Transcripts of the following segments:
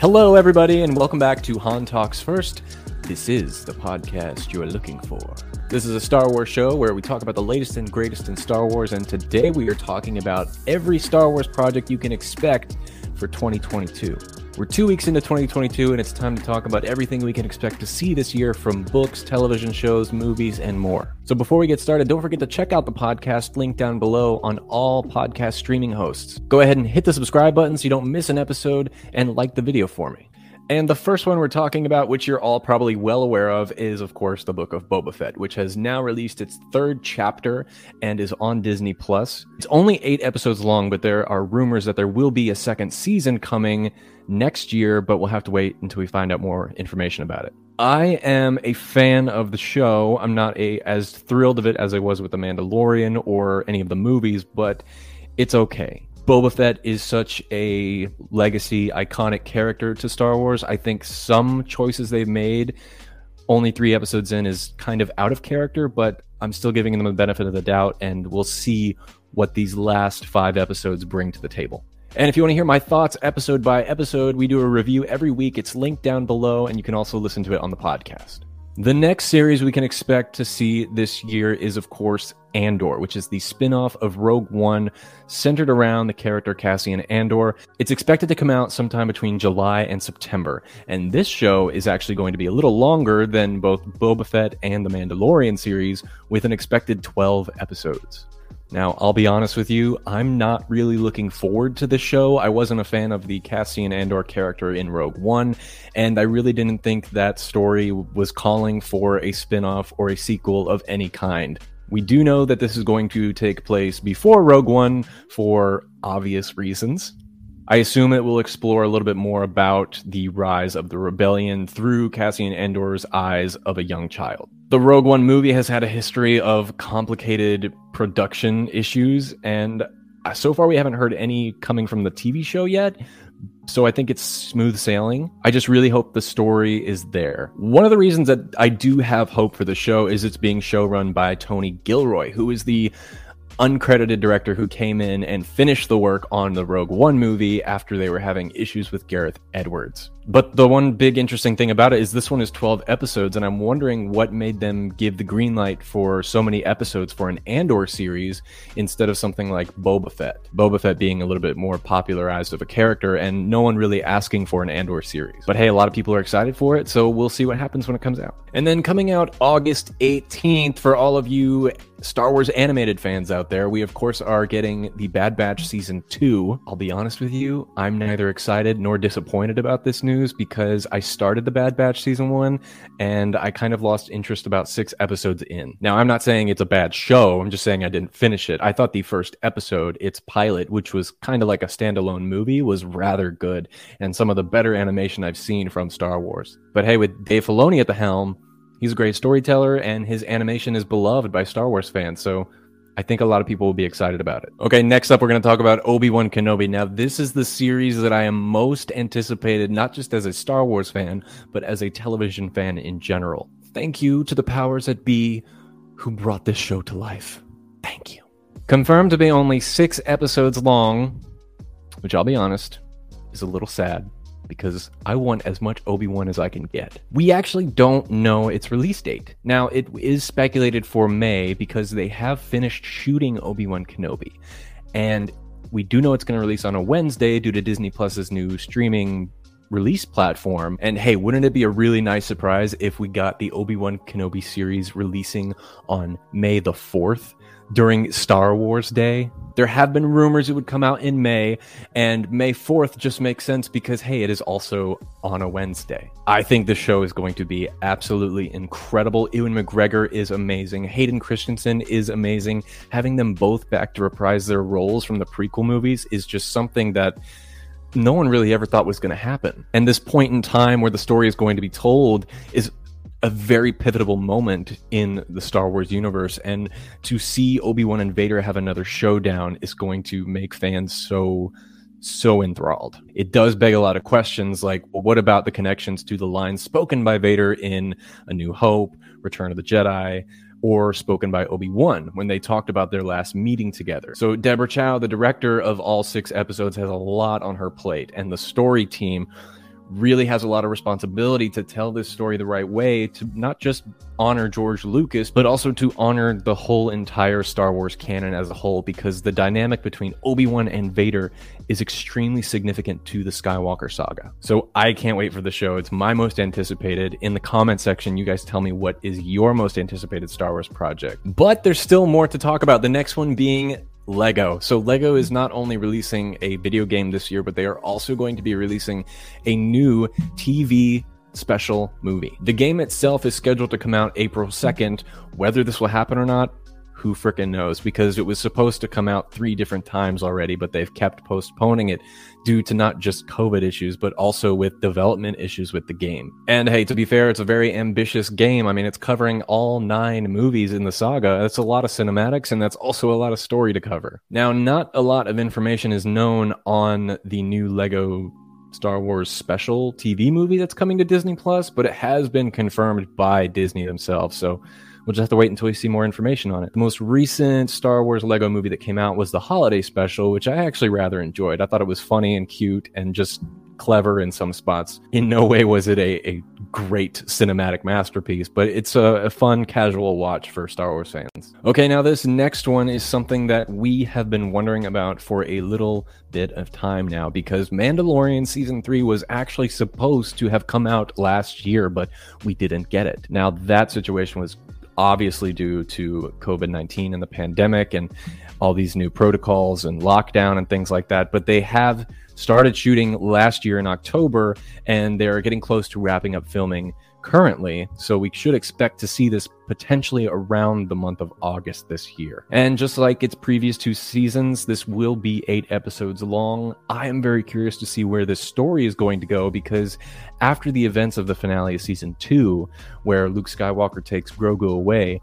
Hello, everybody, and welcome back to Han Talks First. This is the podcast you are looking for. This is a Star Wars show where we talk about the latest and greatest in Star Wars, and today we are talking about every Star Wars project you can expect for 2022. We're two weeks into 2022, and it's time to talk about everything we can expect to see this year from books, television shows, movies, and more. So before we get started, don't forget to check out the podcast link down below on all podcast streaming hosts. Go ahead and hit the subscribe button so you don't miss an episode, and like the video for me. And the first one we're talking about, which you're all probably well aware of, is of course the book of Boba Fett, which has now released its third chapter and is on Disney Plus. It's only eight episodes long, but there are rumors that there will be a second season coming next year, but we'll have to wait until we find out more information about it. I am a fan of the show. I'm not a as thrilled of it as I was with The Mandalorian or any of the movies, but it's okay. Boba Fett is such a legacy, iconic character to Star Wars. I think some choices they've made, only three episodes in, is kind of out of character, but I'm still giving them the benefit of the doubt, and we'll see what these last five episodes bring to the table. And if you want to hear my thoughts episode by episode, we do a review every week. It's linked down below, and you can also listen to it on the podcast. The next series we can expect to see this year is, of course, Andor, which is the spin off of Rogue One centered around the character Cassian Andor. It's expected to come out sometime between July and September, and this show is actually going to be a little longer than both Boba Fett and the Mandalorian series, with an expected 12 episodes. Now, I'll be honest with you, I'm not really looking forward to the show. I wasn't a fan of the Cassian Andor character in Rogue One, and I really didn't think that story was calling for a spin off or a sequel of any kind. We do know that this is going to take place before Rogue One for obvious reasons. I assume it will explore a little bit more about the rise of the rebellion through Cassian Andor's eyes of a young child. The Rogue One movie has had a history of complicated production issues, and so far we haven't heard any coming from the TV show yet. So I think it's smooth sailing. I just really hope the story is there. One of the reasons that I do have hope for the show is it's being showrun by Tony Gilroy, who is the uncredited director who came in and finished the work on the Rogue One movie after they were having issues with Gareth Edwards. But the one big interesting thing about it is this one is 12 episodes, and I'm wondering what made them give the green light for so many episodes for an Andor series instead of something like Boba Fett. Boba Fett being a little bit more popularized of a character, and no one really asking for an Andor series. But hey, a lot of people are excited for it, so we'll see what happens when it comes out. And then coming out August 18th for all of you Star Wars animated fans out there, we of course are getting the Bad Batch season 2. I'll be honest with you, I'm neither excited nor disappointed about this news news because I started the Bad Batch season one and I kind of lost interest about six episodes in. Now, I'm not saying it's a bad show. I'm just saying I didn't finish it. I thought the first episode, its pilot, which was kind of like a standalone movie, was rather good and some of the better animation I've seen from Star Wars. But hey, with Dave Filoni at the helm, he's a great storyteller and his animation is beloved by Star Wars fans. So I think a lot of people will be excited about it. Okay, next up, we're going to talk about Obi Wan Kenobi. Now, this is the series that I am most anticipated, not just as a Star Wars fan, but as a television fan in general. Thank you to the powers that be who brought this show to life. Thank you. Confirmed to be only six episodes long, which I'll be honest, is a little sad because I want as much Obi Wan as I can get. We actually don't know its release date. Now, it is speculated for May because they have finished shooting Obi Wan Kenobi. And we do know it's going to release on a Wednesday due to Disney Plus's new streaming release platform. And hey, wouldn't it be a really nice surprise if we got the Obi Wan Kenobi series releasing on May the 4th? during Star Wars Day. There have been rumors it would come out in May, and May 4th just makes sense because, hey, it is also on a Wednesday. I think the show is going to be absolutely incredible. Ewan McGregor is amazing. Hayden Christensen is amazing. Having them both back to reprise their roles from the prequel movies is just something that no one really ever thought was going to happen. And this point in time where the story is going to be told is a very pivotal moment in the Star Wars universe. And to see Obi Wan and Vader have another showdown is going to make fans so, so enthralled. It does beg a lot of questions like, well, what about the connections to the lines spoken by Vader in A New Hope, Return of the Jedi? Or spoken by Obi Wan when they talked about their last meeting together. So, Deborah Chow, the director of all six episodes, has a lot on her plate, and the story team really has a lot of responsibility to tell this story the right way to not just honor George Lucas, but also to honor the whole entire Star Wars canon as a whole, because the dynamic between Obi Wan and Vader is extremely significant to the Skywalker saga. So I can't wait for the show. It's my most anticipated. In the comment section, you guys tell me what is your most anticipated Star Wars project. But there's still more to talk about. The next one being Lego. So Lego is not only releasing a video game this year, but they are also going to be releasing a new TV special movie. The game itself is scheduled to come out April 2nd. Whether this will happen or not, who fricking knows? Because it was supposed to come out three different times already, but they've kept postponing it due to not just COVID issues, but also with development issues with the game. And hey, to be fair, it's a very ambitious game. I mean, it's covering all nine movies in the saga. That's a lot of cinematics, and that's also a lot of story to cover. Now, not a lot of information is known on the new Lego Star Wars special TV movie that's coming to Disney Plus, but it has been confirmed by Disney themselves. So We'll just have to wait until we see more information on it. The most recent Star Wars Lego movie that came out was the holiday special, which I actually rather enjoyed. I thought it was funny and cute and just clever in some spots. In no way was it a, a great cinematic masterpiece, but it's a, a, fun, casual watch for Star Wars fans. Okay, now this next one is something that we have been wondering about for a little bit of time now because Mandalorian Season 3 was actually supposed to have come out last year, but we didn't get it. Now, that situation was obviously due to COVID 19 and the pandemic and all these new protocols and lockdown and things like that. But they have started shooting last year in October and they're getting close to wrapping up filming currently. So we should expect to see this potentially around the month of August this year. And just like its previous two seasons, this will be eight episodes long. I am very curious to see where this story is going to go because after the events of the finale of season two, where Luke Skywalker takes Grogu away,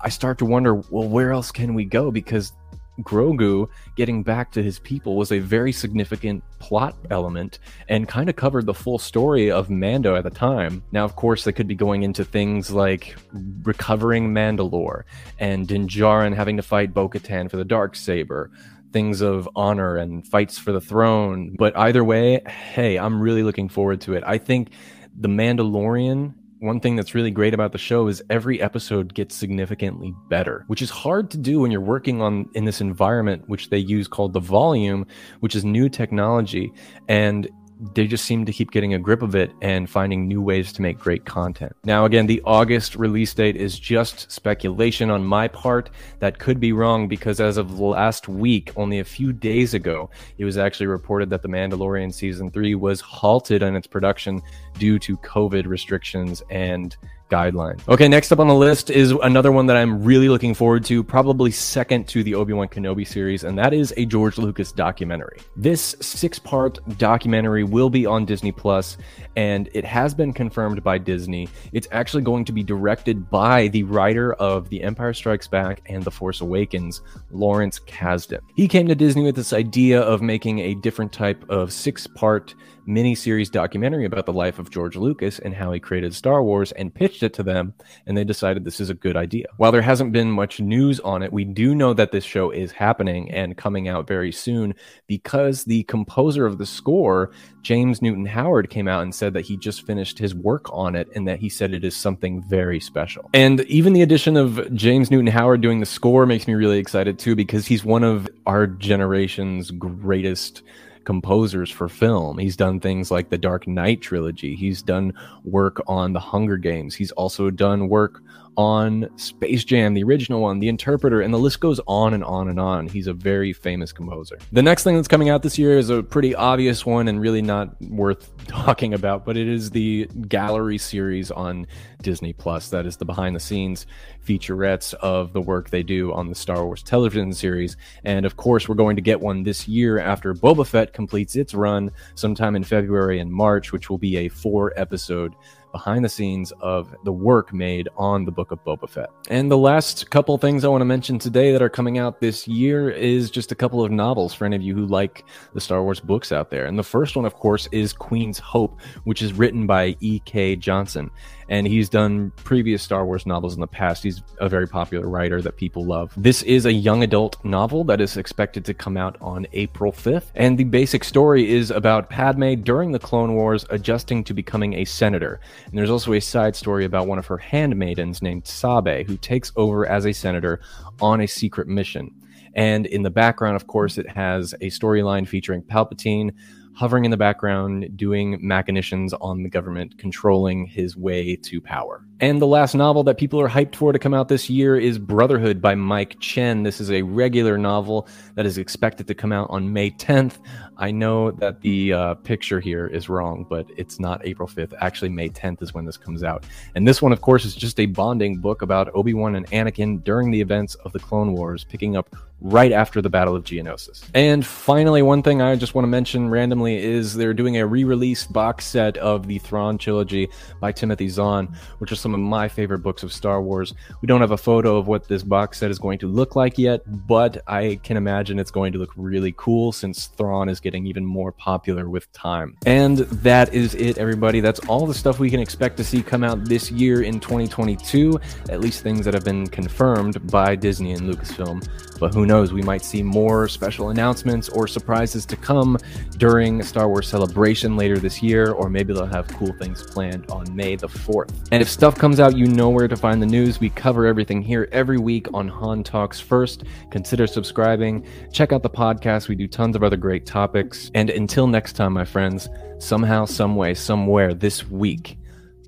I start to wonder, well, where else can we go? Because Grogu getting back to his people was a very significant plot element and kind of covered the full story of Mando at the time. Now, of course, they could be going into things like recovering Mandalore and Din Djarin having to fight Bo Katan for the dark saber, things of honor and fights for the throne. But either way, hey, I'm really looking forward to it. I think The Mandalorian one thing that's really great about the show is every episode gets significantly better, which is hard to do when you're working on in this environment which they use called the volume, which is new technology. And they just seem to keep getting a grip of it and finding new ways to make great content. Now, again, the August release date is just speculation on my part. That could be wrong because as of last week, only a few days ago, it was actually reported that The Mandalorian season three was halted on its production due to COVID restrictions and guideline. Okay, next up on the list is another one that I'm really looking forward to, probably second to the Obi Wan Kenobi series, and that is a George Lucas documentary. This six part documentary will be on Disney Plus, and it has been confirmed by Disney. It's actually going to be directed by the writer of The Empire Strikes Back and The Force Awakens, Lawrence Kasdan. He came to Disney with this idea of making a different type of six part mini-series documentary about the life of George Lucas and how he created Star Wars and pitched it to them and they decided this is a good idea. While there hasn't been much news on it, we do know that this show is happening and coming out very soon because the composer of the score, James Newton Howard came out and said that he just finished his work on it and that he said it is something very special. And even the addition of James Newton Howard doing the score makes me really excited too because he's one of our generation's greatest composers for film. He's done things like the Dark Knight trilogy. He's done work on the Hunger Games. He's also done work on Space Jam, the original one, The Interpreter, and the list goes on and on and on. He's a very famous composer. The next thing that's coming out this year is a pretty obvious one and really not worth talking about, but it is the gallery series on Disney Plus. That is the behind the scenes featurettes of the work they do on the Star Wars television series. And of course, we're going to get one this year after Boba Fett completes its run sometime in February and March, which will be a four episode behind the scenes of the work made on the Book of Boba Fett. And the last couple things I want to mention today that are coming out this year is just a couple of novels for any of you who like the Star Wars books out there. And the first one, of course, is Queen's Hope, which is written by E.K. Johnston and he's done previous Star Wars novels in the past. He's a very popular writer that people love. This is a young adult novel that is expected to come out on April 5th, and the basic story is about Padme during the Clone Wars adjusting to becoming a senator. And there's also a side story about one of her handmaidens named Sabe, who takes over as a senator on a secret mission. And in the background, of course, it has a storyline featuring Palpatine hovering in the background, doing machinations on the government, controlling his way to power. And the last novel that people are hyped for to come out this year is Brotherhood by Mike Chen. This is a regular novel that is expected to come out on May 10th. I know that the uh, picture here is wrong, but it's not April 5th. Actually, May 10th is when this comes out. And this one, of course, is just a bonding book about Obi Wan and Anakin during the events of the Clone Wars, picking up right after the Battle of Geonosis. And finally, one thing I just want to mention randomly is they're doing a re release box set of the Thrawn trilogy by Timothy Zahn, which are some of my favorite books of Star Wars. We don't have a photo of what this box set is going to look like yet, but I can imagine it's going to look really cool since Thrawn is getting even more popular with time. And that is it, everybody. That's all the stuff we can expect to see come out this year in 2022, at least things that have been confirmed by Disney and Lucasfilm. But who knows, we might see more special announcements or surprises to come during Star Wars Celebration later this year, or maybe they'll have cool things planned on May the 4th. And if stuff comes out, you know where to find the news. We cover everything here every week on Han Talks First. Consider subscribing. Check out the podcast. We do tons of other great topics. And until next time, my friends, somehow, some way, somewhere this week,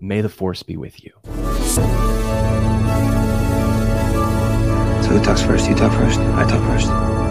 may the force be with you. Who talks first? You talk first. I talk first.